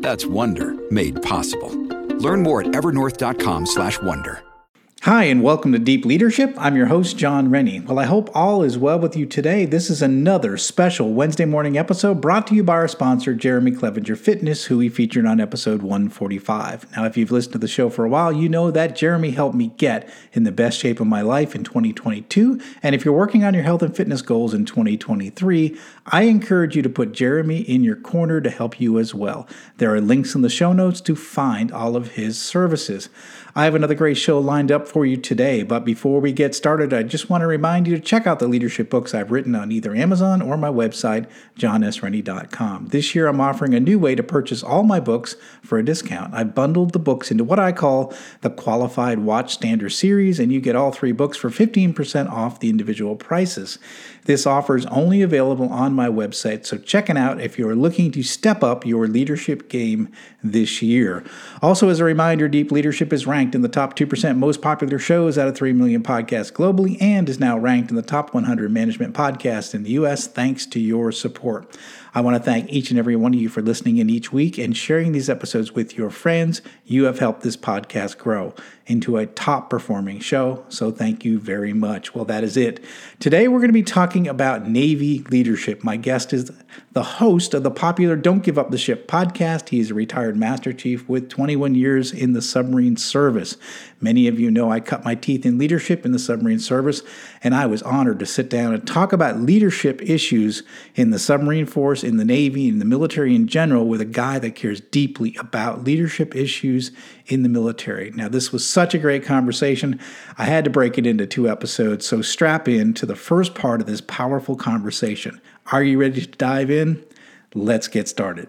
That's Wonder made possible. Learn more at evernorth.com/wonder. Hi, and welcome to Deep Leadership. I'm your host, John Rennie. Well, I hope all is well with you today. This is another special Wednesday morning episode brought to you by our sponsor, Jeremy Clevenger Fitness, who we featured on episode 145. Now, if you've listened to the show for a while, you know that Jeremy helped me get in the best shape of my life in 2022. And if you're working on your health and fitness goals in 2023, I encourage you to put Jeremy in your corner to help you as well. There are links in the show notes to find all of his services. I have another great show lined up for you today, but before we get started, I just want to remind you to check out the leadership books I've written on either Amazon or my website, johnsrennie.com. This year, I'm offering a new way to purchase all my books for a discount. I bundled the books into what I call the Qualified Watchstander series, and you get all three books for 15% off the individual prices. This offer is only available on my website, so check it out if you are looking to step up your leadership game this year. Also, as a reminder, Deep Leadership is ranked in the top 2% most popular shows out of 3 million podcasts globally and is now ranked in the top 100 management podcasts in the U.S. thanks to your support. I want to thank each and every one of you for listening in each week and sharing these episodes with your friends. You have helped this podcast grow into a top performing show, so thank you very much. Well, that is it. Today we're going to be talking about Navy leadership. My guest is the host of the popular Don't Give Up the Ship podcast. He's a retired Master Chief with 21 years in the submarine service. Many of you know I cut my teeth in leadership in the submarine service, and I was honored to sit down and talk about leadership issues in the submarine force, in the Navy, in the military in general with a guy that cares deeply about leadership issues in the military. Now, this was such a great conversation. I had to break it into two episodes, so strap in to the first part of this powerful conversation. Are you ready to dive in? Let's get started.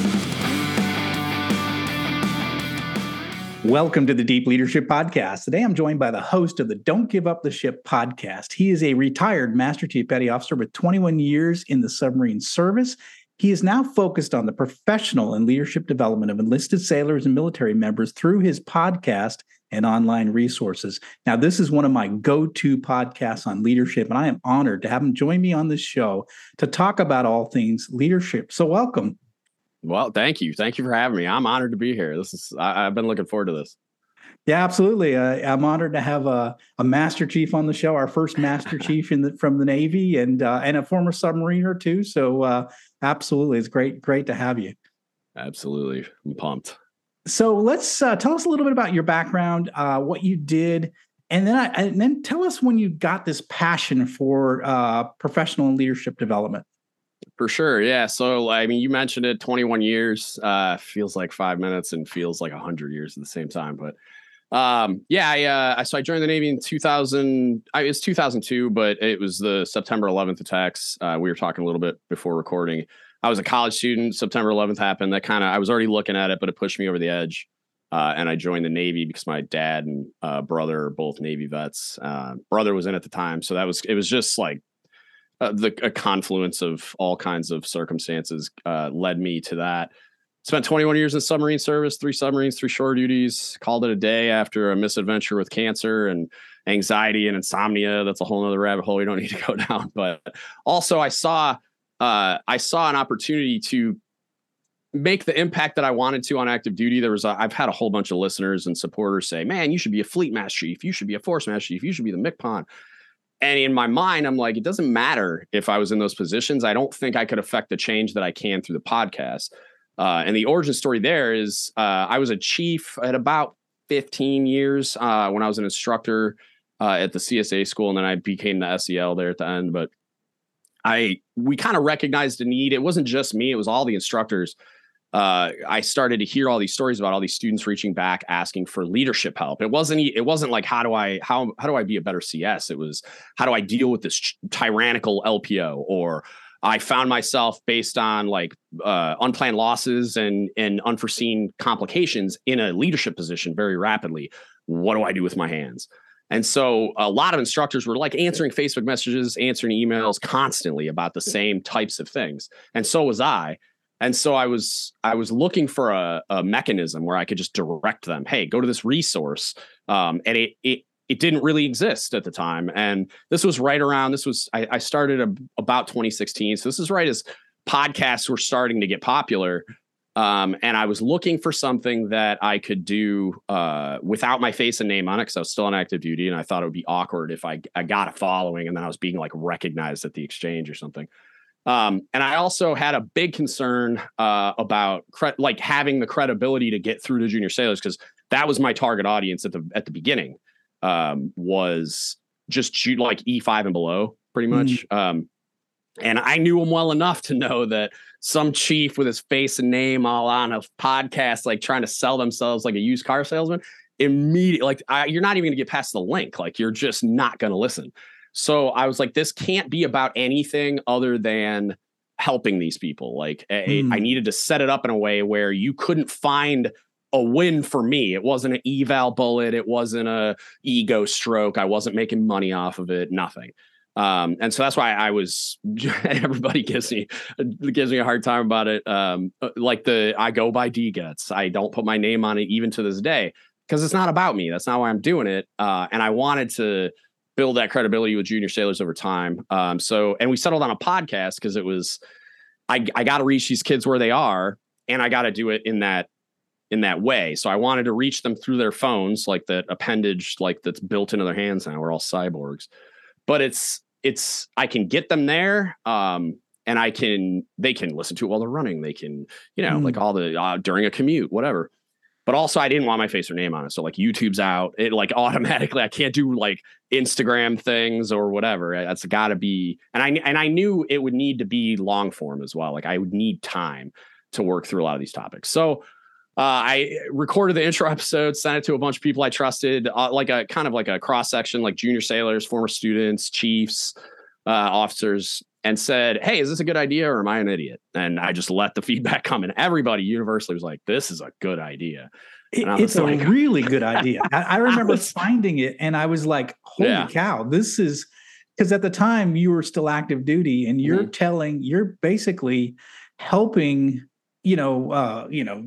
Welcome to the Deep Leadership Podcast. Today I'm joined by the host of the Don't Give Up the Ship podcast. He is a retired Master Chief Petty Officer with 21 years in the submarine service. He is now focused on the professional and leadership development of enlisted sailors and military members through his podcast and online resources. Now, this is one of my go to podcasts on leadership, and I am honored to have him join me on this show to talk about all things leadership. So, welcome. Well, thank you. Thank you for having me. I'm honored to be here. This is I, have been looking forward to this. Yeah, absolutely. Uh, I'm honored to have a, a master chief on the show, our first master chief in the, from the Navy, and uh, and a former submariner too. So, uh, absolutely, it's great great to have you. Absolutely, I'm pumped. So let's uh, tell us a little bit about your background, uh, what you did, and then I, and then tell us when you got this passion for uh, professional and leadership development. For sure. Yeah. So, I mean, you mentioned it 21 years, uh, feels like five minutes and feels like 100 years at the same time. But um, yeah, I, uh, so I joined the Navy in 2000. I, it's 2002, but it was the September 11th attacks. Uh, we were talking a little bit before recording. I was a college student. September 11th happened. That kind of, I was already looking at it, but it pushed me over the edge. Uh, and I joined the Navy because my dad and uh, brother are both Navy vets. Uh, brother was in at the time, so that was it was just like uh, the a confluence of all kinds of circumstances uh, led me to that. Spent 21 years in submarine service, three submarines, three shore duties. Called it a day after a misadventure with cancer and anxiety and insomnia. That's a whole other rabbit hole you don't need to go down. But also, I saw uh, I saw an opportunity to make the impact that I wanted to on active duty. There was, i have had a whole bunch of listeners and supporters say, man, you should be a fleet master chief. You should be a force master chief. You should be the MCPON. And in my mind, I'm like, it doesn't matter if I was in those positions. I don't think I could affect the change that I can through the podcast. Uh, and the origin story there is uh, I was a chief at about 15 years uh, when I was an instructor uh, at the CSA school, and then I became the SEL there at the end. But I we kind of recognized a need. It wasn't just me; it was all the instructors uh, I started to hear all these stories about all these students reaching back asking for leadership help. It wasn't it wasn't like how do I how how do I be a better CS? It was how do I deal with this tyrannical LPO or I found myself based on like uh, unplanned losses and and unforeseen complications in a leadership position very rapidly. What do I do with my hands? And so a lot of instructors were like answering Facebook messages, answering emails constantly about the same types of things. And so was I and so i was i was looking for a, a mechanism where i could just direct them hey go to this resource um, and it, it it didn't really exist at the time. And this was right around this was i, I started a, about 2016 so this is right as podcasts were starting to get popular um, and i was looking for something that i could do uh, without my face and name on it because i was still on active duty and i thought it would be awkward if I, I got a following and then i was being like recognized at the exchange or something um, and I also had a big concern uh, about cre- like having the credibility to get through to junior sailors because that was my target audience at the at the beginning um, was just shoot like E five and below pretty much. Mm. Um, and I knew him well enough to know that some chief with his face and name all on a podcast, like trying to sell themselves like a used car salesman, immediately like I, you're not even going to get past the link. Like you're just not going to listen. So I was like, this can't be about anything other than helping these people. Like mm. I, I hmm. needed to set it up in a way where you couldn't find a win for me. It wasn't an eval bullet. It wasn't a ego stroke. I wasn't making money off of it. Nothing. Um, and so that's why I was. everybody gives me gives me a hard time about it. Um, uh, like the I go by D guts. I don't put my name on it even to this day because it's not about me. That's not why I'm doing it. Uh, and I wanted to build that credibility with junior sailors over time. Um, so, and we settled on a podcast because it was, I, I got to reach these kids where they are, and I got to do it in that in that way. So I wanted to reach them through their phones, like that appendage, like that's built into their hands now. We're all cyborgs, but it's it's I can get them there. Um, and I can they can listen to it while they're running. They can, you know, mm. like all the uh, during a commute, whatever but also I didn't want my face or name on it. So like YouTube's out, it like automatically I can't do like Instagram things or whatever. That's got to be, and I and I knew it would need to be long form as well. Like I would need time to work through a lot of these topics. So uh, I recorded the intro episode, sent it to a bunch of people I trusted, uh, like a kind of like a cross section, like junior sailors, former students, chiefs, uh, officers, and said, Hey, is this a good idea or am I an idiot? And I just let the feedback come. And everybody universally was like, This is a good idea. It's a like, really good idea. I, I remember I was, finding it and I was like, Holy yeah. cow, this is because at the time you were still active duty and you're mm-hmm. telling, you're basically helping, you know, uh, you know,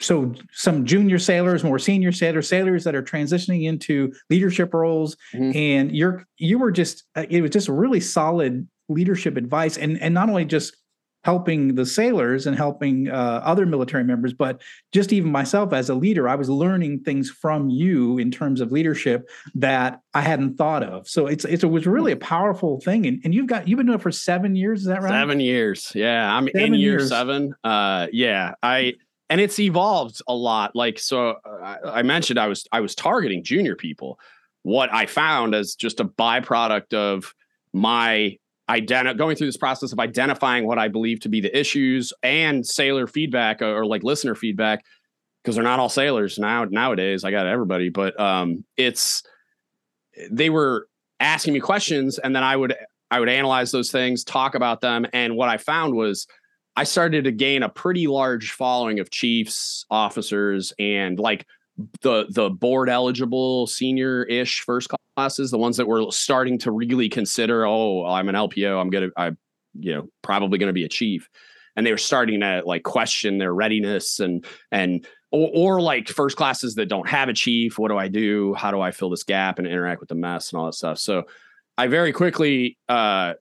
so some junior sailors, more senior sailors, sailors that are transitioning into leadership roles, mm-hmm. and you're you were just uh, it was just really solid leadership advice and and not only just helping the sailors and helping uh, other military members but just even myself as a leader i was learning things from you in terms of leadership that i hadn't thought of. So it's, it's it was really a powerful thing and, and you've got you've been doing it for seven years is that right? Seven years. Yeah i'm seven in year years. seven. Uh yeah i and it's evolved a lot. Like so uh, i mentioned i was i was targeting junior people. What i found as just a byproduct of my identi- going through this process of identifying what I believe to be the issues and sailor feedback or, or like listener feedback because they're not all sailors now nowadays. I got everybody, but um, it's they were asking me questions and then I would I would analyze those things, talk about them, and what I found was I started to gain a pretty large following of chiefs, officers, and like the the board eligible senior ish first classes, the ones that were starting to really consider, oh, I'm an LPO, I'm gonna, I, you know, probably gonna be a chief, and they were starting to like question their readiness and and or, or like first classes that don't have a chief. What do I do? How do I fill this gap and interact with the mess and all that stuff? So I very quickly uh,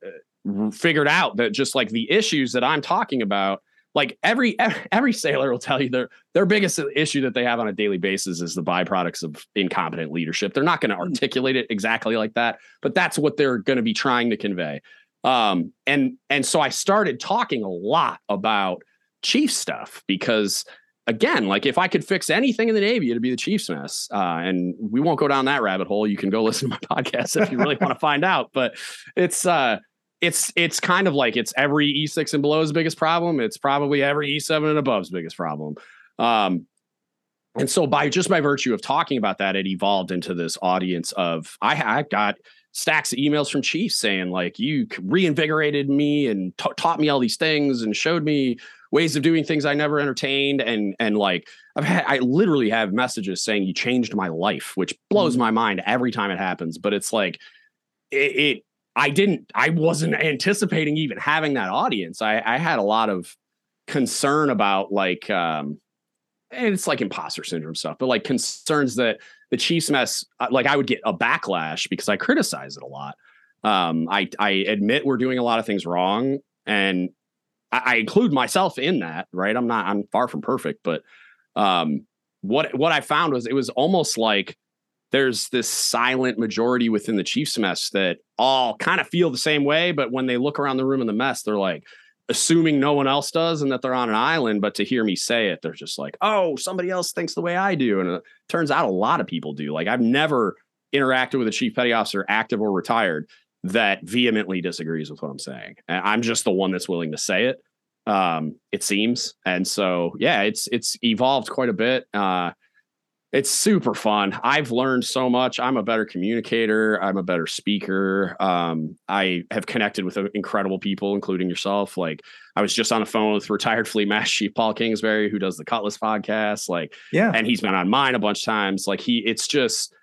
figured out that just like the issues that I'm talking about like every every sailor will tell you their their biggest issue that they have on a daily basis is the byproducts of incompetent leadership. They're not going to hmm. articulate it exactly like that, but that's what they're going to be trying to convey. Um, and and so I started talking a lot about chief stuff because again, like if I could fix anything in the Navy, it'd be the Chiefs mess. Uh, and we won't go down that rabbit hole. You can go listen to my podcast if you really want to find out. But it's uh it's it's kind of like it's every E6 and below's biggest problem. It's probably every E7 and above's biggest problem. Um, and so by just by virtue of talking about that, it evolved into this audience of I, I got stacks of emails from chiefs saying like you reinvigorated me and t- taught me all these things and showed me ways of doing things I never entertained and and like I've had I literally have messages saying you changed my life, which blows mm-hmm. my mind every time it happens. But it's like it, it I didn't, I wasn't anticipating even having that audience. I, I had a lot of concern about like, um, and it's like imposter syndrome stuff, but like concerns that the Chiefs mess, uh, like I would get a backlash because I criticize it a lot. Um, I, I admit we're doing a lot of things wrong and I, I include myself in that, right? I'm not, I'm far from perfect, but, um, what, what I found was it was almost like, there's this silent majority within the Chiefs mess that all kind of feel the same way, but when they look around the room in the mess, they're like assuming no one else does and that they're on an island. But to hear me say it, they're just like, oh, somebody else thinks the way I do. And it turns out a lot of people do. Like I've never interacted with a chief petty officer, active or retired, that vehemently disagrees with what I'm saying. And I'm just the one that's willing to say it. Um, it seems. And so yeah, it's it's evolved quite a bit. Uh it's super fun. I've learned so much. I'm a better communicator. I'm a better speaker. Um, I have connected with incredible people, including yourself. Like I was just on the phone with retired Fleet Master Chief Paul Kingsbury, who does the Cutlass podcast. Like, yeah, and he's been on mine a bunch of times. Like he, it's just,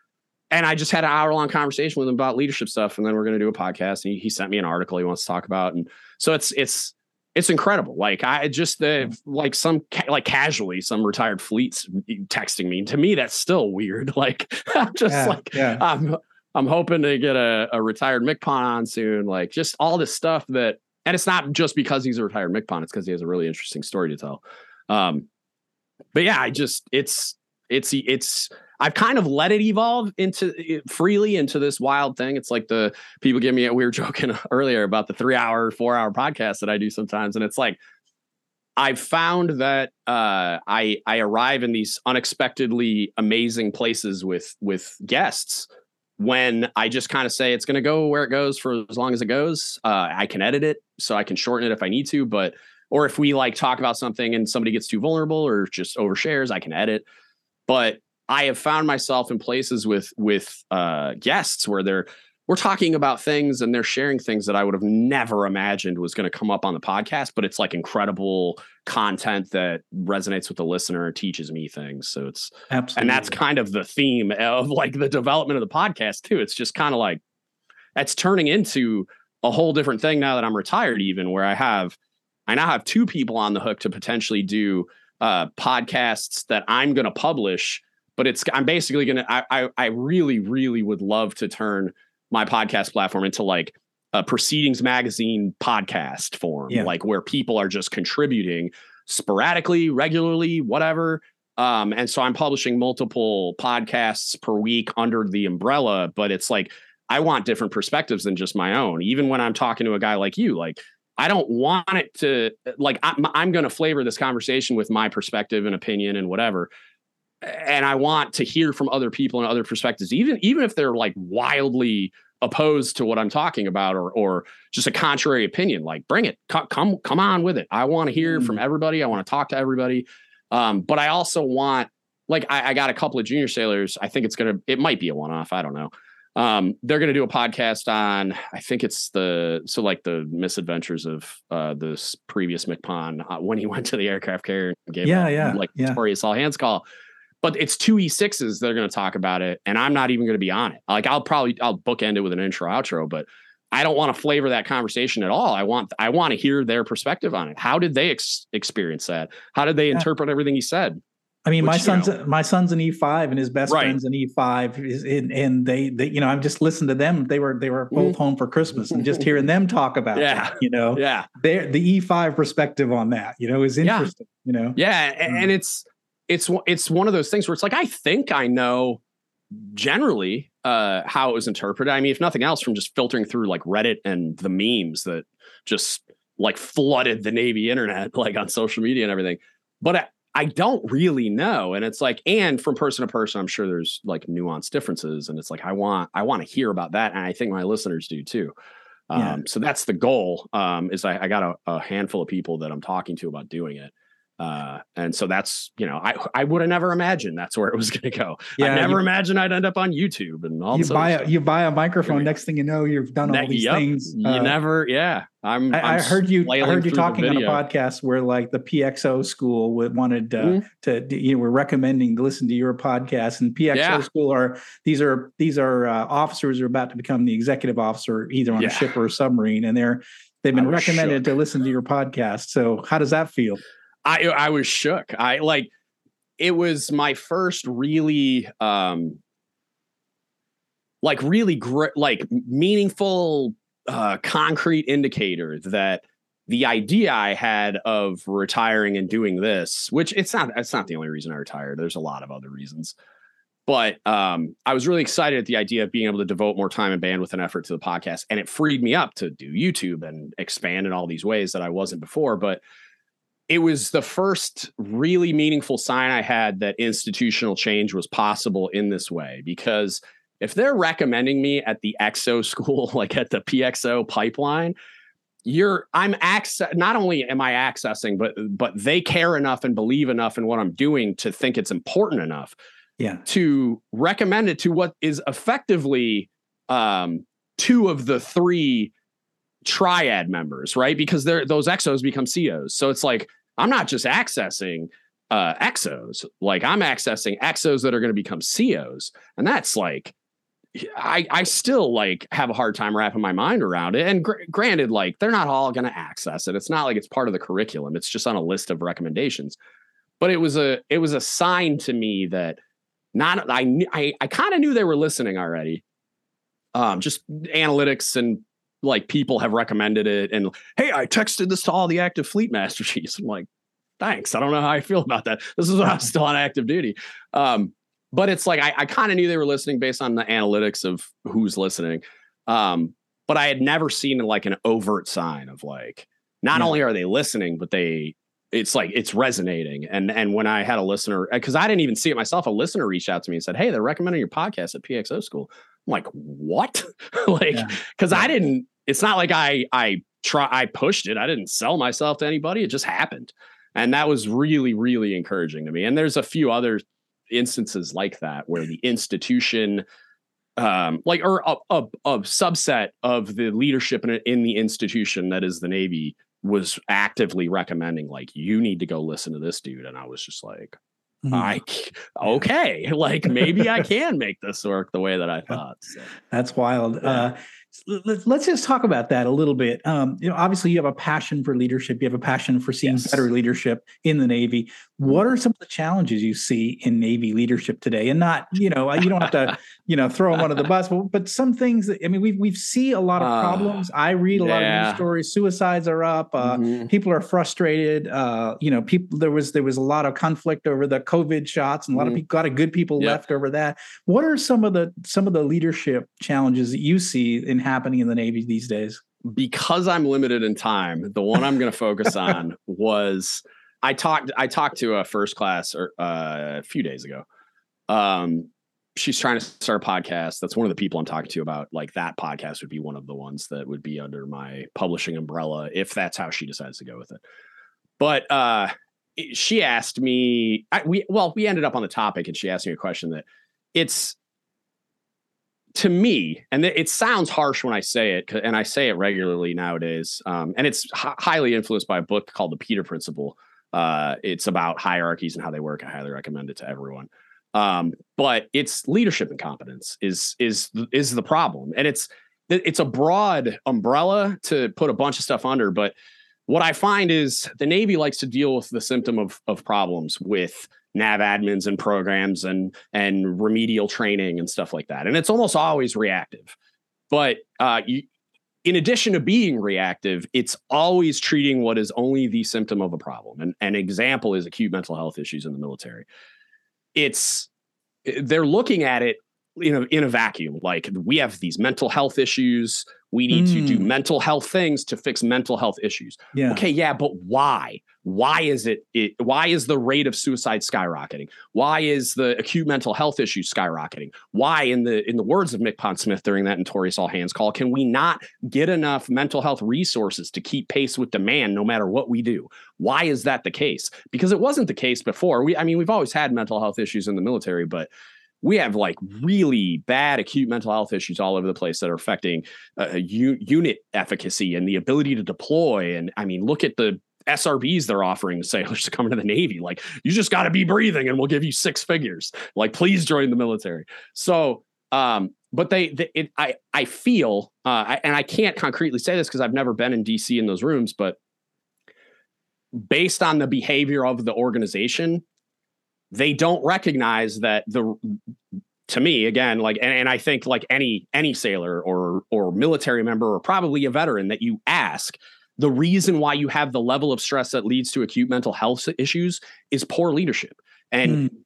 and I just had an hour long conversation with him about leadership stuff, and then we're going to do a podcast. And he, he sent me an article he wants to talk about, and so it's it's it's incredible. Like I just uh, like some ca- like casually some retired fleets texting me. To me, that's still weird. Like I'm just yeah, like yeah. I'm I'm hoping to get a, a retired MCPON on soon. Like just all this stuff that, and it's not just because he's a retired MCPON. It's because he has a really interesting story to tell. Um, but yeah, I just it's it's it's I've kind of let it evolve into freely into this wild thing. It's like the people give me a weird joking earlier about the three hour, four hour podcast that I do sometimes. And it's like, I've found that uh, I I arrive in these unexpectedly amazing places with with guests when I just kind of say it's going to go where it goes for as long as it goes. Uh, I can edit it so I can shorten it if I need to, but or if we like talk about something and somebody gets too vulnerable or just overshares, I can edit. But I have found myself in places with with uh, guests where they're we're talking about things and they're sharing things that I would have never imagined was going to come up on the podcast, but it's like incredible content that resonates with the listener and teaches me things. So it's absolutely, and that's kind of the theme of like the development of the podcast too. It's just kind of like that's turning into a whole different thing now that I'm retired, even where I have I now have two people on the hook to potentially do uh, podcasts that I'm going to publish but it's I'm basically gonna I, I I really really would love to turn my podcast platform into like a proceedings magazine podcast form, yeah. like where people are just contributing sporadically, regularly, whatever. Um, and so I'm publishing multiple podcasts per week under the umbrella, but it's like I want different perspectives than just my own. Even when I'm talking to a guy like you, like I don't want it to like I'm, I'm going to flavor this conversation with my perspective and opinion and whatever and I want to hear from other people and other perspectives, even even if they're like wildly opposed to what I'm talking about or or just a contrary opinion. Like, bring it, come come, come on with it. I want to hear mm. from everybody. I want to talk to everybody. Um, but I also want, like, I, I, got a couple of junior sailors. I think it's gonna, it might be a one off. I don't know. Um, they're gonna do a podcast on. I think it's the so like the misadventures of uh this previous MCPON uh, when he went to the aircraft carrier and gave yeah, yeah, like yeah. notorious all hands call but it's two E6s that are going to talk about it, and I'm not even going to be on it. Like I'll probably I'll bookend it with an intro outro, but I don't want to flavor that conversation at all. I want I want to hear their perspective on it. How did they ex- experience that? How did they yeah. interpret everything he said? I mean, Which, my son's know. my son's an E five, and his best right. friend's an E five, and, and they, they, you know, I'm just listening to them. They were they were both mm-hmm. home for Christmas, and just hearing them talk about, yeah, that, you know, yeah, the E five perspective on that, you know, is interesting, yeah. you know, yeah, and, and it's it's it's one of those things where it's like I think I know generally uh, how it was interpreted. I mean, if nothing else, from just filtering through like Reddit and the memes that just like flooded the Navy internet, like on social media and everything. But I, I don't really know. And it's like, and from person to person, I'm sure there's like nuanced differences. And it's like, I want, I want to hear about that. And I think my listeners do too. Um, yeah. so that's the goal. Um, is I, I got a, a handful of people that I'm talking to about doing it. Uh, and so that's you know I I would have never imagined that's where it was going to go. Yeah, I never you, imagined I'd end up on YouTube and all. You buy a, you buy a microphone. Next thing you know, you've done all these yep, things. You uh, never, yeah. I'm. I, I'm I heard you. I heard you talking on a podcast where like the PXO school wanted uh, mm-hmm. to you know were recommending to listen to your podcast and PXO yeah. school are these are these are uh, officers who are about to become the executive officer either on yeah. a ship or a submarine and they're they've been recommended shook. to listen to your podcast. So how does that feel? I I was shook. I like it was my first really um like really great like meaningful uh concrete indicator that the idea I had of retiring and doing this, which it's not it's not the only reason I retired. There's a lot of other reasons. But um, I was really excited at the idea of being able to devote more time and bandwidth and effort to the podcast. And it freed me up to do YouTube and expand in all these ways that I wasn't before. But it was the first really meaningful sign I had that institutional change was possible in this way because if they're recommending me at the EXO school, like at the PXO pipeline, you're I'm access not only am I accessing, but but they care enough and believe enough in what I'm doing to think it's important enough yeah. to recommend it to what is effectively um two of the three triad members, right? Because they're those XOs become COs. So it's like I'm not just accessing uh XOs, like I'm accessing XOs that are going to become COs. And that's like I I still like have a hard time wrapping my mind around it. And gr- granted, like they're not all going to access it. It's not like it's part of the curriculum. It's just on a list of recommendations. But it was a it was a sign to me that not I I I kind of knew they were listening already. Um, just analytics and like people have recommended it and hey i texted this to all the active fleet master chiefs i'm like thanks. I don't know how i feel about that. This is when i'm still on active duty. Um, but it's like i, I kind of knew they were listening based on the analytics of who's listening. Um, but i had never seen like an overt sign of like not yeah. only are they listening but they it's like it's resonating. And and when i had a listener because i didn't even see it myself a listener reached out to me and said hey they're recommending your podcast at pxo school I'm like, what? like, because yeah. I didn't. It's not like I I try I pushed it. I didn't sell myself to anybody. It just happened, and that was really really encouraging to me. And there's a few other instances like that where the institution um like or a, a, a subset of the leadership in, in the institution that is the navy was actively recommending like you need to go listen to this dude and i was just like Mm-hmm. I okay, like maybe I can make this work the way that I thought. So. That's wild. Yeah. Uh, let's just talk about that a little bit. Um, you know, obviously, you have a passion for leadership. You have a passion for seeing yes. better leadership in the Navy. What are some of the challenges you see in Navy leadership today? And not, you know, you don't have to, you know, throw them under the bus, but, but some things that I mean, we we see a lot of uh, problems. I read a yeah. lot of news stories. Suicides are up. Uh, mm-hmm. People are frustrated. Uh, you know, people there was there was a lot of conflict over the COVID shots, and a lot mm-hmm. of people, a lot of good people yep. left over that. What are some of the some of the leadership challenges that you see in happening in the Navy these days? Because I'm limited in time, the one I'm going to focus on was I talked I talked to a first class or uh, a few days ago. Um, she's trying to start a podcast. That's one of the people I'm talking to about like that podcast would be one of the ones that would be under my publishing umbrella if that's how she decides to go with it. But uh, she asked me I, we well we ended up on the topic and she asked me a question that it's to me, and it sounds harsh when I say it, and I say it regularly nowadays, um, and it's h- highly influenced by a book called The Peter Principle. Uh, it's about hierarchies and how they work. I highly recommend it to everyone. Um, but it's leadership incompetence is is is the problem, and it's it's a broad umbrella to put a bunch of stuff under. But what I find is the Navy likes to deal with the symptom of of problems with nav admins and programs and and remedial training and stuff like that, and it's almost always reactive. But uh, you, in addition to being reactive, it's always treating what is only the symptom of a problem. And an example is acute mental health issues in the military. It's they're looking at it you know in a vacuum like we have these mental health issues. We need mm. to do hmm. mental health things to fix mental health issues. Yeah. okay yeah but why? Why is it, it why is the rate of suicide skyrocketing? Why is the acute mental health issues skyrocketing? Why in the in the words of MCPON Smith during that notorious all hands call can we not get enough mental health resources to keep pace with demand no matter what we do? Why is that the case? Because it wasn't the case before. We i mean we've always had mental health issues in the military but we have like really bad acute mental health issues all over the place that are affecting uh, u- unit efficacy and the ability to deploy. And I mean, look at the SRBs they're offering sailors to come into the Navy. Like, you just got to be breathing and we'll give you six figures. Like, please join the military. So, um, but they, they it, I, I feel, uh, I, and I can't concretely say this because I've never been in DC in those rooms, but based on the behavior of the organization, they don't recognize that the to me again like and, and i think like any any sailor or or military member or probably a veteran that you ask the reason why you have the level of stress that leads to acute mental health issues is poor leadership and mm.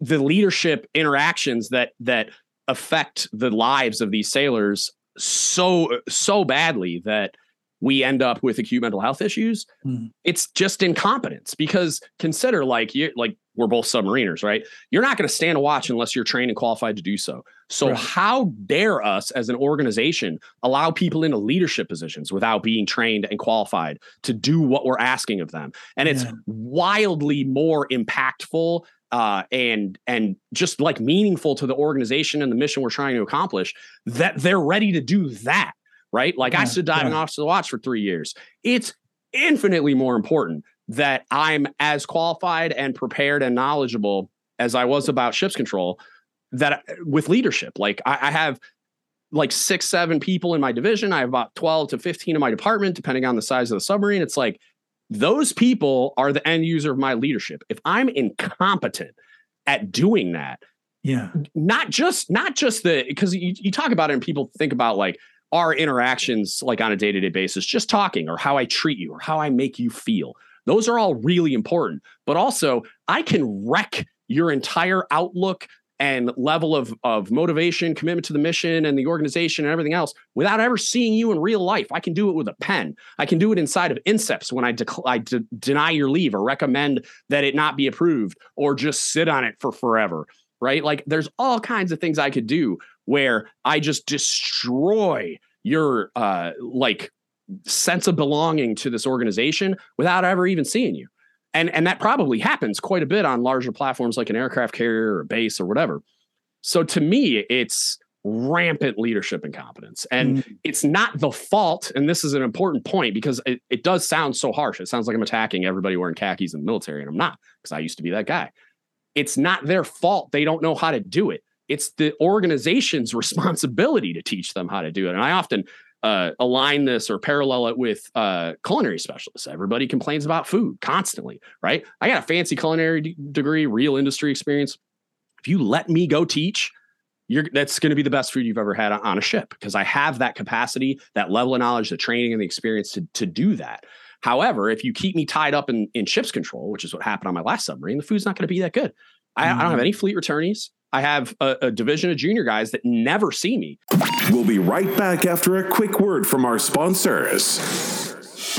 the leadership interactions that that affect the lives of these sailors so so badly that we end up with acute mental health issues mm. it's just incompetence because consider like you like we're both submariners right you're not going to stand a watch unless you're trained and qualified to do so so right. how dare us as an organization allow people into leadership positions without being trained and qualified to do what we're asking of them and it's yeah. wildly more impactful uh, and and just like meaningful to the organization and the mission we're trying to accomplish that they're ready to do that right? Like yeah, I stood diving yeah. off to the watch for three years. It's infinitely more important that I'm as qualified and prepared and knowledgeable as I was about ships control that with leadership. Like I, I have like six, seven people in my division. I have about 12 to 15 in my department, depending on the size of the submarine. It's like those people are the end user of my leadership. If I'm incompetent at doing that, yeah, not just not just the because you, you talk about it and people think about like our interactions like on a day-to-day basis just talking or how i treat you or how i make you feel those are all really important. But also i can wreck your entire outlook and level of, of motivation commitment to the mission and the organization and everything else without ever seeing you in real life. I can do it with a pen. I can do it inside of NSIPS when i, dec- I de- deny your leave or recommend that it not be approved or just sit on it for forever right? Like there's all kinds of things i could do where I just destroy your uh like sense of belonging to this organization without ever even seeing you. And and that probably happens quite a bit on larger platforms like an aircraft carrier or base or whatever. So to me, it's rampant leadership incompetence. And mm. it's not the fault. And this is an important point because it, it does sound so harsh. It sounds like I'm attacking everybody wearing khakis in the military, and I'm not because I used to be that guy. It's not their fault. They don't know how to do it it's the organization's responsibility to teach them how to do it. And I often uh, align this or parallel it with uh, culinary specialists. Everybody complains about food constantly, right? I got a fancy culinary d- degree, real industry experience. If you let me go teach, you're that's going to be the best food you've ever had on a ship because I have that capacity, that level of knowledge, the training, and the experience to to do that. However, if you keep me tied up in in ships control, which is what happened on my last submarine, the food's not going to be that good. I, mm. I, don't have mm. any fleet returnees. I have a, a, division of junior guys that never see me. We'll be right back after a quick word from our sponsors.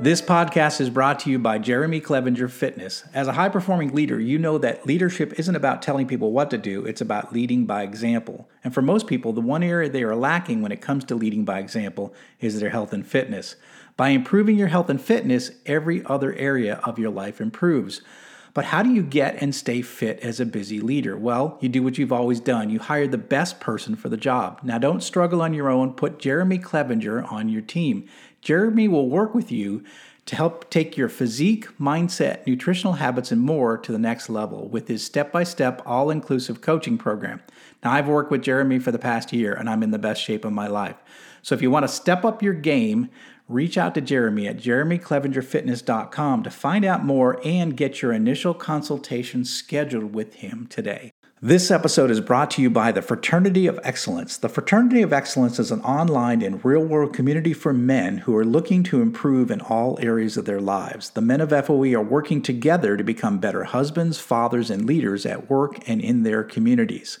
This podcast is brought to you by Jeremy Clevenger Fitness. As a high performing leader, you know that leadership isn't about telling people what to do, it's about leading by example. And for most people, the one area they are lacking when it comes to leading by example is their health and fitness. By improving your health and fitness, every other area of your life improves. But how do you get and stay fit as a busy leader? Well, you do what you've always done. You hire the best person for the job. Now, don't struggle on your own. Put Jeremy Clevenger on your team. Jeremy will work with you to help take your physique, mindset, nutritional habits, and more to the next level with his step by step, all inclusive coaching program. Now, I've worked with Jeremy for the past year and I'm in the best shape of my life. So, if you want to step up your game, reach out to Jeremy at jeremyclevengerfitness.com to find out more and get your initial consultation scheduled with him today. This episode is brought to you by the Fraternity of Excellence. The Fraternity of Excellence is an online and real world community for men who are looking to improve in all areas of their lives. The men of FOE are working together to become better husbands, fathers, and leaders at work and in their communities.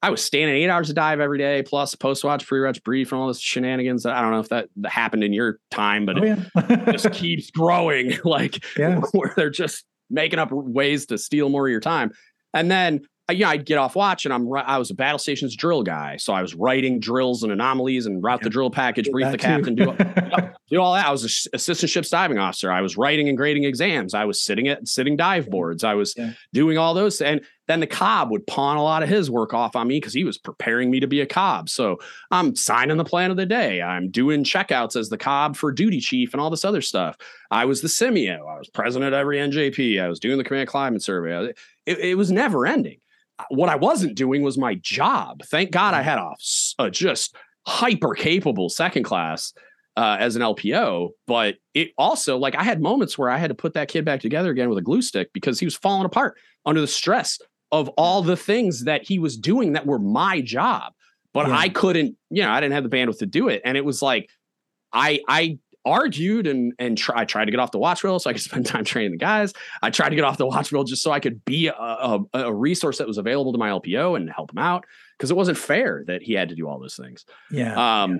I was standing eight hours a dive every day, plus post watch, pre watch, brief, and all this shenanigans. I don't know if that happened in your time, but oh, yeah. it just keeps growing. Like yeah. where they're just making up ways to steal more of your time. And then you know, I'd get off watch and I'm I was a battle stations drill guy. So I was writing drills and anomalies and route the drill package, brief the captain, do, do all that. I was an assistant ship's diving officer. I was writing and grading exams. I was sitting at sitting dive boards. I was yeah. doing all those. And then the cob would pawn a lot of his work off on me because he was preparing me to be a cob. So I'm signing the plan of the day. I'm doing checkouts as the cob for duty chief and all this other stuff. I was the CMEO. I was president of every NJP. I was doing the command climate survey. It, it was never ending what I wasn't doing was my job. Thank God I had a, a just hyper capable second class uh, as an LPO, but it also like I had moments where I had to put that kid back together again with a glue stick because he was falling apart under the stress of all the things that he was doing that were my job. But yeah. I couldn't, you know, I didn't have the bandwidth to do it. And it was like, I, I argued and and try, I tried to get off the watch wheel so I could spend time training the guys. I tried to get off the watch wheel just so I could be a, a, a resource that was available to my LPO and help him out because it wasn't fair that he had to do all those things. Yeah. Um, yeah.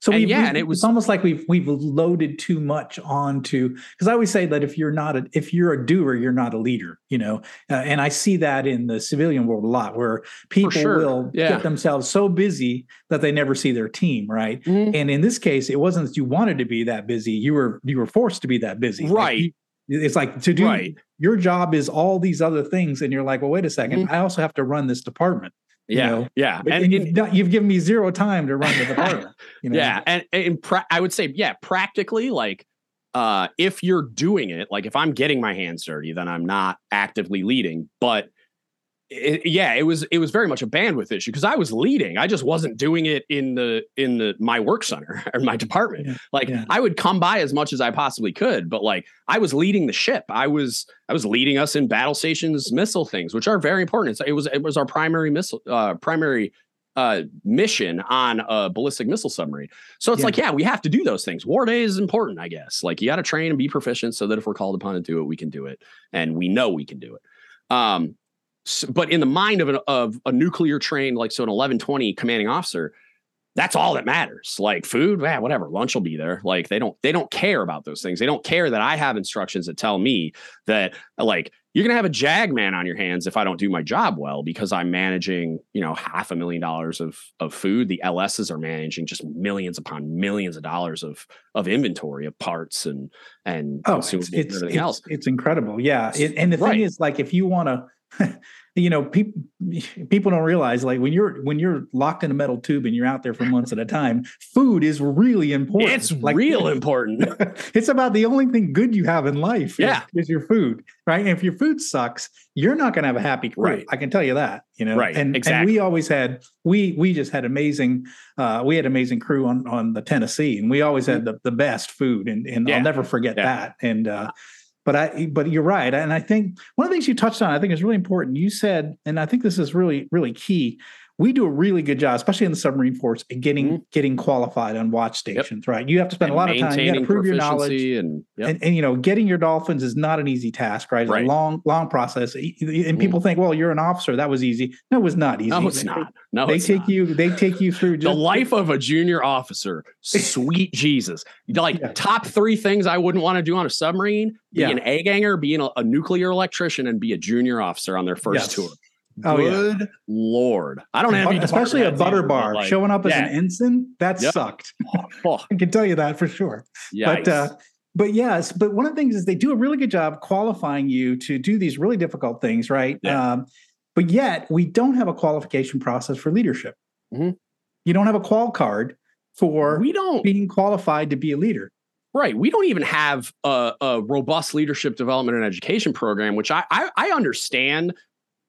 So we and yeah, and it was almost like we've we've loaded too much onto because I always say that if you're not a if you're a doer, you're not a leader, you know. Uh, and I see that in the civilian world a lot, where people sure. will yeah. get themselves so busy that they never see their team, right? Mm-hmm. And in this case, it wasn't that you wanted to be that busy; you were you were forced to be that busy, right? Like you, it's like to do right. your job is all these other things, and you're like, well, wait a 2nd mm-hmm. I also have to run this department. Yeah, know? yeah, and, and you've, you've, given me zero time to run the department. You know? Yeah, and and pra- I would say, yeah, practically, like, uh, if you're doing it, like, if I'm getting my hands dirty, then I'm not actively leading. But it, yeah, it was it was very much a bandwidth issue because I was leading. I just wasn't doing it in the in the my work center or my department. Yeah, like yeah. I would come by as much as I possibly could, but like I was leading the ship. I was I was leading us in battle stations missile things, which are very important. It's, it was it was our primary missile uh, primary uh, mission on a ballistic missile submarine. So it's yeah. like, yeah, we have to do those things. War day is important, I guess. Like you got to train and be proficient so that if we're called upon to do it, we can do it, and we know we can do it. Um, So, but in the mind of, an, of a nuclear trained, like so an 1120 commanding officer, that's all that matters. Like food, yeah, whatever. Lunch will be there. Like they don't they don't care about those things. They don't care that I have instructions that tell me that like you're gonna have a jag man on your hands if I don't do my job well because I'm managing, you know, half a million dollars of of food. The LSs are managing just millions upon millions of dollars of of inventory of parts and and oh, it's, it's, and everything it's, else. It's incredible. Yeah. It, and the right. thing is, like, if you want to you know people people don't realize like when you're when you're locked in a metal tube and you're out there for months at a time food is really important it's like, real important it's about the only thing good you have in life yeah is, is your food right and if your food sucks you're not going to have a happy crew right. i can tell you that you know right and, exactly. and we always had we we just had amazing uh we had amazing crew on on the tennessee and we always had mm-hmm. the, the best food and and yeah. i'll never forget yeah. that and uh but I, but you're right, and I think one of the things you touched on, I think is really important. You said, and I think this is really, really key. We do a really good job, especially in the submarine force, at getting mm-hmm. getting qualified on watch stations. Yep. Right, you have to spend and a lot of time. You got to prove your knowledge, and, yep. and, and you know, getting your dolphins is not an easy task. Right, it's right. a long, long process. And mm-hmm. people think, well, you're an officer, that was easy. No, it was not easy. No, it's not. No, they take not. you. They take you through just, the life of a junior officer. Sweet Jesus, like yeah. top three things I wouldn't want to do on a submarine: be yeah. an A ganger, being a, a, nuclear electrician, and be a junior officer on their first yes. tour. Oh, Good yeah. lord. I don't have especially a butter bar like, showing up as yeah. an ensign. That yep. sucked. Oh. I can tell you that for sure. Yikes. But uh, but yes, but one of the things is they do a really good job qualifying you to do these really difficult things, right? Yeah. Um, but yet we don't have a qualification process for leadership. Mm-hmm. You don't have a qual card for we don't being qualified to be a leader. Right. We don't even have a, a, robust leadership development and education program, which I, I, I understand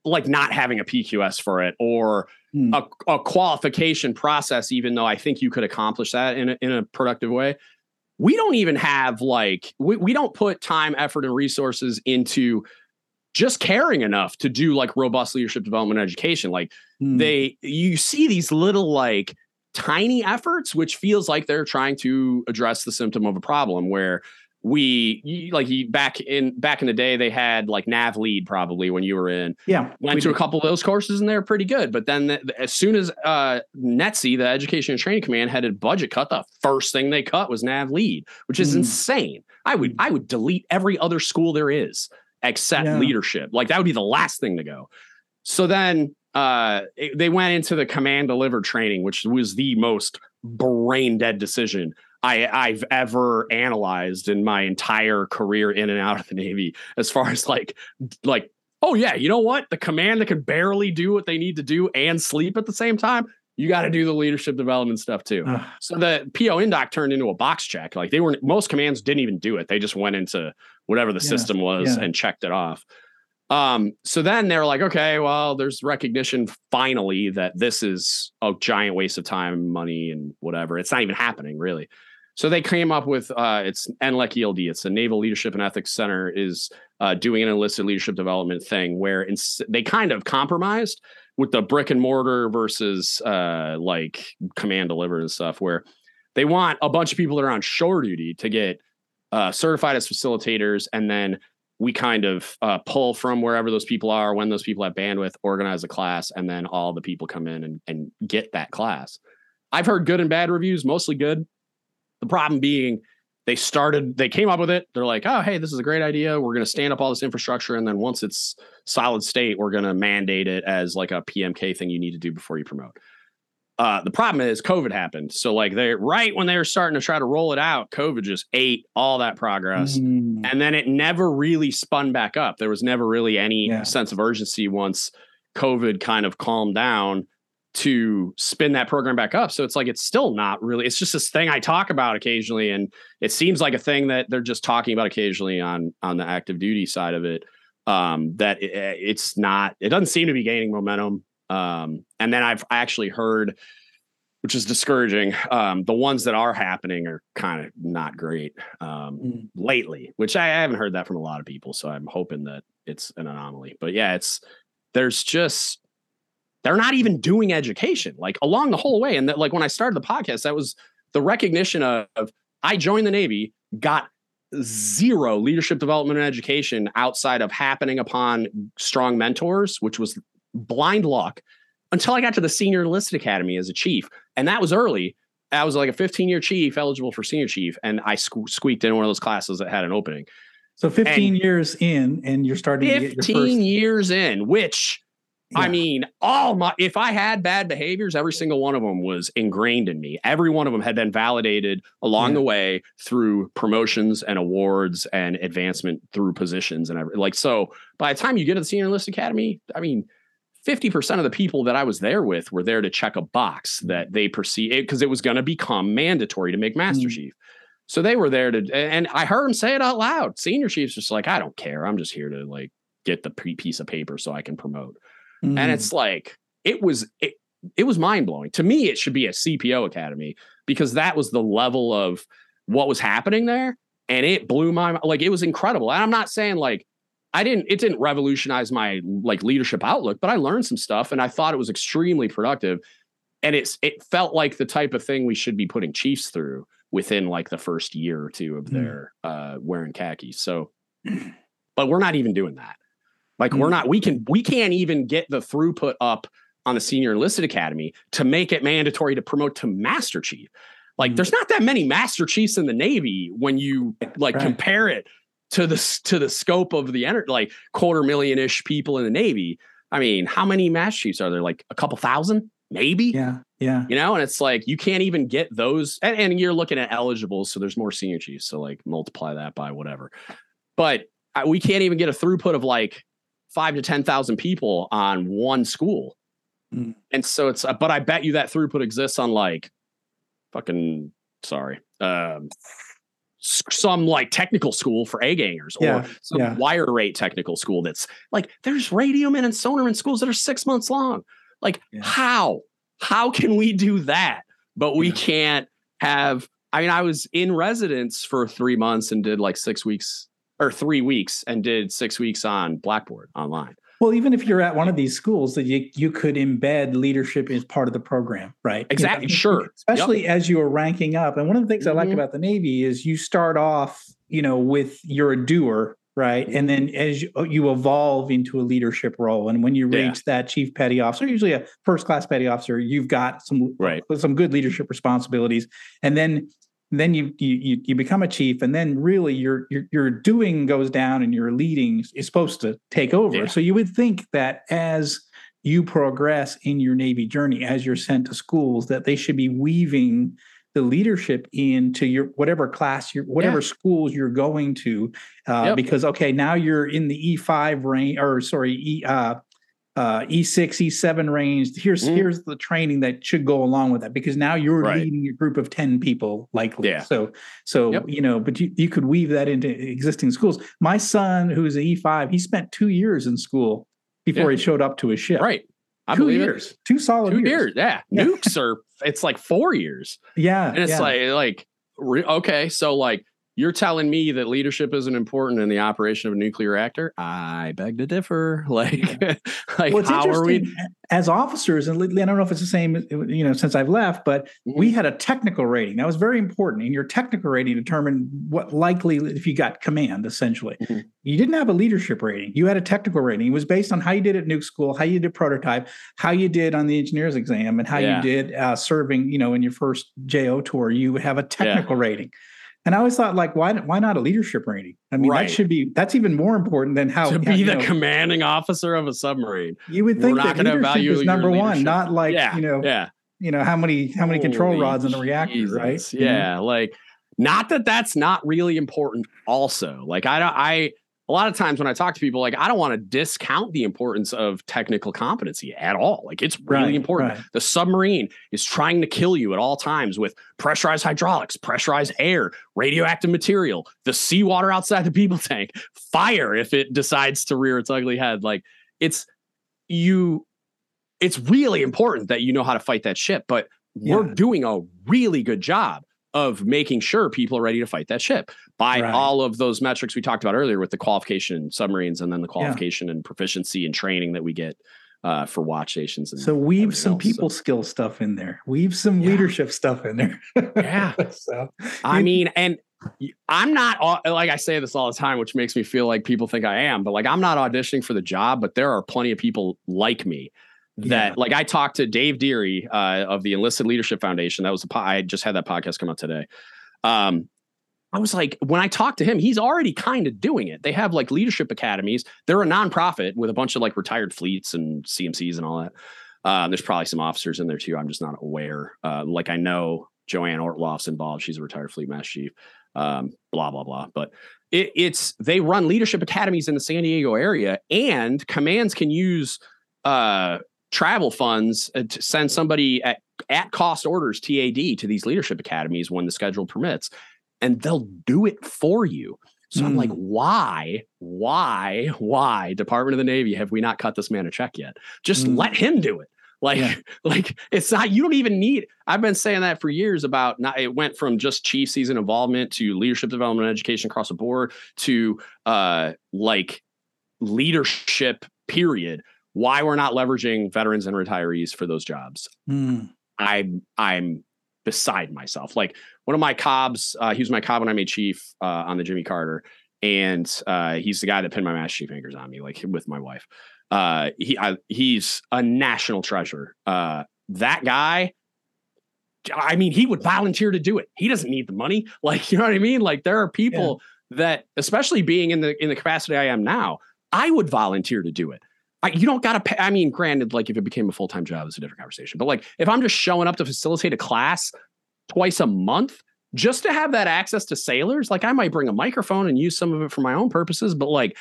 like not having a PQS for it or hmm. a, a, qualification process, even though I think you could accomplish that in a, in a productive way. We don't even have like, we, we don't put time, effort, and resources into just caring enough to do like robust leadership development education. Like hmm. they, you see these little like tiny efforts, which feels like they're trying to address the symptom of a problem where we like he back in back in the day they had like nav lead probably when you were in yeah went to did. a couple of those courses and they're pretty good but then the, as soon as uh NETC the education and training command had a budget cut the first thing they cut was nav lead which is mm. insane i would i would delete every other school there is except yeah. leadership like that would be the last thing to go so then uh it, they went into the command delivered training which was the most brain dead decision I, I've ever analyzed in my entire career in and out of the Navy, as far as like, like, oh yeah, you know what? The command that can barely do what they need to do and sleep at the same time, you got to do the leadership development stuff too. So the PO indoc turned into a box check. Like they weren't most commands didn't even do it. They just went into whatever the yeah, system was yeah. and checked it off. Um, so then they're like, okay, well, there's recognition finally that this is a giant waste of time, money, and whatever. It's not even happening really. So they came up with uh, it's NLEC ELD. It's a Naval Leadership and Ethics Center is uh, doing an enlisted leadership development thing where they kind of compromised with the brick and mortar versus uh, like command deliver and stuff, where they want a bunch of people that are on shore duty to get uh, certified as facilitators, and then we kind of uh, pull from wherever those people are when those people have bandwidth, organize a class, and then all the people come in and, and get that class. I've heard good and bad reviews, mostly good. The problem being they started, they came up with it. They're like, oh, hey, this is a great idea. We're going to stand up all this infrastructure. And then once it's solid state, we're going to mandate it as like a PMK thing you need to do before you promote. Uh, the problem is COVID happened. So like they right when they were starting to try to roll it out, COVID just ate all that progress. Mm. And then it never really spun back up. There was never really any yeah. sense of urgency once COVID kind of calmed down to spin that program back up. So it's like it's still not really. It's just this thing I talk about occasionally, and it seems like a thing that they're just talking about occasionally on on the active duty side of it. Um, that it, it's not. It doesn't seem to be gaining momentum. Um, and then I've actually heard, which is discouraging. Um, the ones that are happening are kind of not great um, mm. lately, which I, I haven't heard that from a lot of people. So I'm hoping that it's an anomaly. But yeah, it's there's just they're not even doing education like along the whole way. And that, like when I started the podcast, that was the recognition of, of I joined the Navy, got zero leadership development and education outside of happening upon strong mentors, which was blind luck until I got to the senior enlisted academy as a chief. And that was early. I was like a 15 year chief, eligible for senior chief, and I sque- squeaked in one of those classes that had an opening. So 15 and years in, and you're starting 15 to get your first... years in, which yeah. I mean, all my if I had bad behaviors, every single one of them was ingrained in me. Every one of them had been validated along yeah. the way through promotions and awards and advancement through positions and every, like so. By the time you get to the senior enlist academy, I mean, 50% of the people that I was there with were there to check a box that they perceive because it was going to become mandatory to make master mm. chief. So they were there to, and I heard him say it out loud. Senior chief's just like, I don't care. I'm just here to like get the piece of paper so I can promote. Mm. And it's like, it was, it, it was mind blowing. To me, it should be a CPO academy because that was the level of what was happening there. And it blew my, like, it was incredible. And I'm not saying like, I didn't, it didn't revolutionize my like leadership outlook, but I learned some stuff and I thought it was extremely productive. And it's, it felt like the type of thing we should be putting Chiefs through within like the first year or two of mm. their uh, wearing khakis. So, but we're not even doing that. Like mm. we're not, we can, we can't even get the throughput up on the senior enlisted academy to make it mandatory to promote to master chief. Like mm. there's not that many master chiefs in the Navy when you like right. compare it to the to the scope of the energy, like quarter million ish people in the Navy. I mean, how many master chiefs are there? Like a couple thousand, maybe. Yeah, yeah. You know, and it's like you can't even get those. And, and you're looking at eligibles, so there's more senior chiefs. So like multiply that by whatever. But we can't even get a throughput of like five to 10,000 people on one school. Mm. And so it's, uh, but I bet you that throughput exists on like fucking, sorry, um, some like technical school for A gangers or yeah, some yeah. wire rate technical school that's like there's radiomen and sonarman schools that are six months long. Like, yeah. how? How can we do that? But we can't have. I mean, I was in residence for three months and did like six weeks or three weeks and did six weeks on Blackboard online. Well, even if you're at one of these schools, that you you could embed leadership as part of the program, right? Exactly. You know, sure. Especially yep. as you are ranking up. And one of the things mm-hmm. I like about the Navy is you start off, you know, with you're a doer, right? And then as you, you evolve into a leadership role, and when you reach yeah. that chief petty officer, usually a first class petty officer, you've got some right. some good leadership responsibilities, and then then you you you become a chief and then really your your your doing goes down and your leading is supposed to take over yeah. so you would think that as you progress in your navy journey as you're sent to schools that they should be weaving the leadership into your whatever class your whatever yeah. schools you're going to uh, yep. because okay now you're in the e5 range or sorry e uh, uh, E6, E7 range. Here's mm. here's the training that should go along with that because now you're right. leading a group of 10 people likely. Yeah. So so yep. you know, but you, you could weave that into existing schools. My son, who's an E5, he spent two years in school before yeah. he showed up to his ship. Right. I two years. It. Two solid two years. years. Yeah. yeah. Nukes are it's like four years. Yeah. And it's yeah. like like okay, so like you're telling me that leadership isn't important in the operation of a nuclear reactor? I beg to differ. Like, like well, how are we? As officers, and I don't know if it's the same, you know, since I've left, but mm-hmm. we had a technical rating. That was very important. And your technical rating determined what likely if you got command. Essentially, mm-hmm. you didn't have a leadership rating. You had a technical rating. It was based on how you did at nuke school, how you did prototype, how you did on the engineers exam, and how yeah. you did uh, serving. You know, in your first JO tour, you have a technical yeah. rating. And I always thought, like, why why not a leadership rating? I mean, right. that should be that's even more important than how to be the know, commanding officer of a submarine. You would think that leadership is number one, not like yeah, you know, yeah, you know how many how many Holy control rods in the reactor, Jesus. right? Yeah, mm-hmm. like not that that's not really important. Also, like I don't I a lot of times when I talk to people, like I don't want to discount the importance of technical competency at all. Like it's really right, important. Right. The submarine is trying to kill you at all times with pressurized hydraulics, pressurized air, radioactive material, the seawater outside the people tank, fire if it decides to rear its ugly head. Like it's you, it's really important that you know how to fight that ship. But yeah. we're doing a really good job of making sure people are ready to fight that ship by right. all of those metrics we talked about earlier with the qualification submarines and then the qualification yeah. and proficiency and training that we get uh, for watch stations. And so weave some else, people so. skill stuff in there. Weave some Yeah. leadership stuff in there. Yeah. so I mean, and I'm not like I say this all the time, which makes me feel like people think I am, but like I'm not auditioning for the job, but there are plenty of people like me that Yeah. like I talked to Dave Deary uh, of the Enlisted Leadership Foundation. That was the po- I just had that podcast come out today. Um, I was like, when I talked to him, he's already kind of doing it. They have like leadership academies. They're a nonprofit with a bunch of like retired fleets and CMCs and all that. Uh, there's probably some officers in there too. I'm just not aware. Uh, like I know JoAnn Ortloff's involved. She's a retired fleet master chief. Um, blah blah blah. But it, it's they run leadership academies in the San Diego area, and commands can use uh, travel funds uh, to send somebody at at cost orders TAD to these leadership academies when the schedule permits, and they'll do it for you. So I'm like, why, why, why, Department of the Navy, have we not cut this man a check yet? Just Mm. let him do it. Like, Yeah. like it's not. You don't even need. I've been saying that for years. About not. It went from just chief season involvement to leadership development, and education across the board to uh like leadership. Period. Why we're not leveraging veterans and retirees for those jobs? Mm, I'm I'm beside myself. Like one of my cobs, uh, he was my cob when I made chief uh, on the Jimmy Carter, and uh, he's the guy that pinned my master chief anchors on me, like with my wife. Uh, he I, he's a national treasure. Uh, that guy. I mean, he would volunteer to do it. He doesn't need the money. Like, you know what I mean? Like, there are people that, especially being in the in the capacity I am now, I would volunteer to do it. I, you don't got to pay. I mean, granted, like if it became a full time job, it's a different conversation. But like if I'm just showing up to facilitate a class twice a month just to have that access to sailors, like I might bring a microphone and use some of it for my own purposes. But like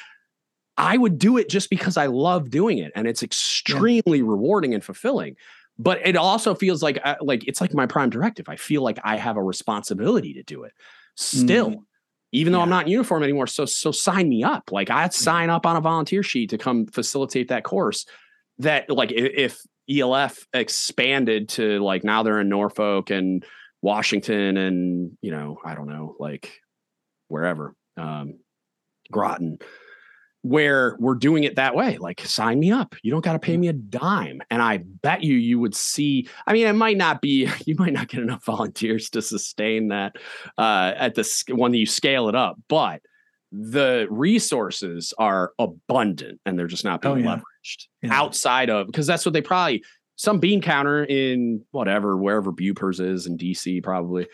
I would do it just because I love doing it, and it's extremely rewarding and fulfilling. But it also feels like uh, like it's like my prime directive. I feel like I have a responsibility to do it still even though I'm not in uniform anymore. So so sign me up. Like I'd sign up on a volunteer sheet to come facilitate that course. That like if ELF expanded to like now they're in Norfolk and Washington and you know I don't know like wherever um, Groton, where we're doing it that way. Like sign me up. You don't got to pay me a dime, and I bet you you would see. I mean, it might not be. You might not get enough volunteers to sustain that uh, at the when you scale it up, but the resources are abundant and they're just not Oh, being yeah. leveraged Yeah. outside of because that's what they probably some bean counter in whatever wherever Bupers is in DC probably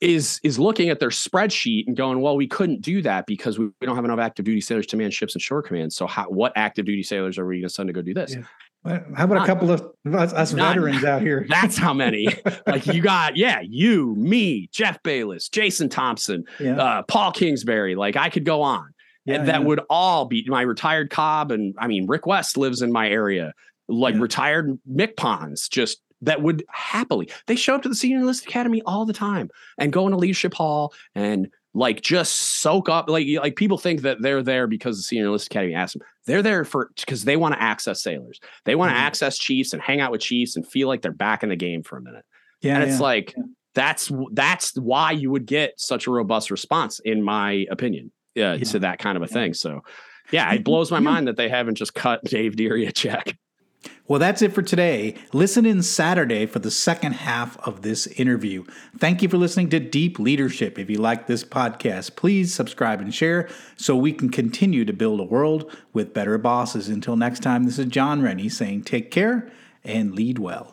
is is looking at their spreadsheet and going, well, we couldn't do that because we, we don't have enough active duty sailors to man ships and shore commands. So how what active duty sailors are we going to send to go do this? Yeah. Well, How about a couple of us, us None. veterans out here? That's how many. like you got, yeah, you, me, Jeff Bayless, Jason Thompson, Yeah. uh, Paul Kingsbury. Like I could go on. Yeah, and that would all be my retired cob. And I mean, Rick West lives in my area, like Yeah. retired MCPONs, just that would happily, they show up to the Senior Enlisted Academy all the time and go into Leadership Hall and like just soak up. Like, like people think that they're there because the Senior Enlisted Academy asked them. They're there for because they want to access sailors. They want to Mhm. access chiefs and hang out with chiefs and feel like they're back in the game for a minute. yeah, and it's yeah. like that's that's why you would get such a robust response, in my opinion, uh, Yeah. to that kind of a thing. So, yeah, it blows my mind that they haven't just cut Dave Deary a check. Well, that's it for today. Listen in Saturday for the second half of this interview. Thank you for listening to Deep Leadership. If you like this podcast, please subscribe and share so we can continue to build a world with better bosses. Until next time, this is John Rennie saying take care and lead well.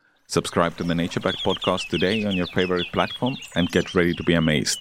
Subscribe to the Nature Backed podcast today on your favorite platform and get ready to be amazed.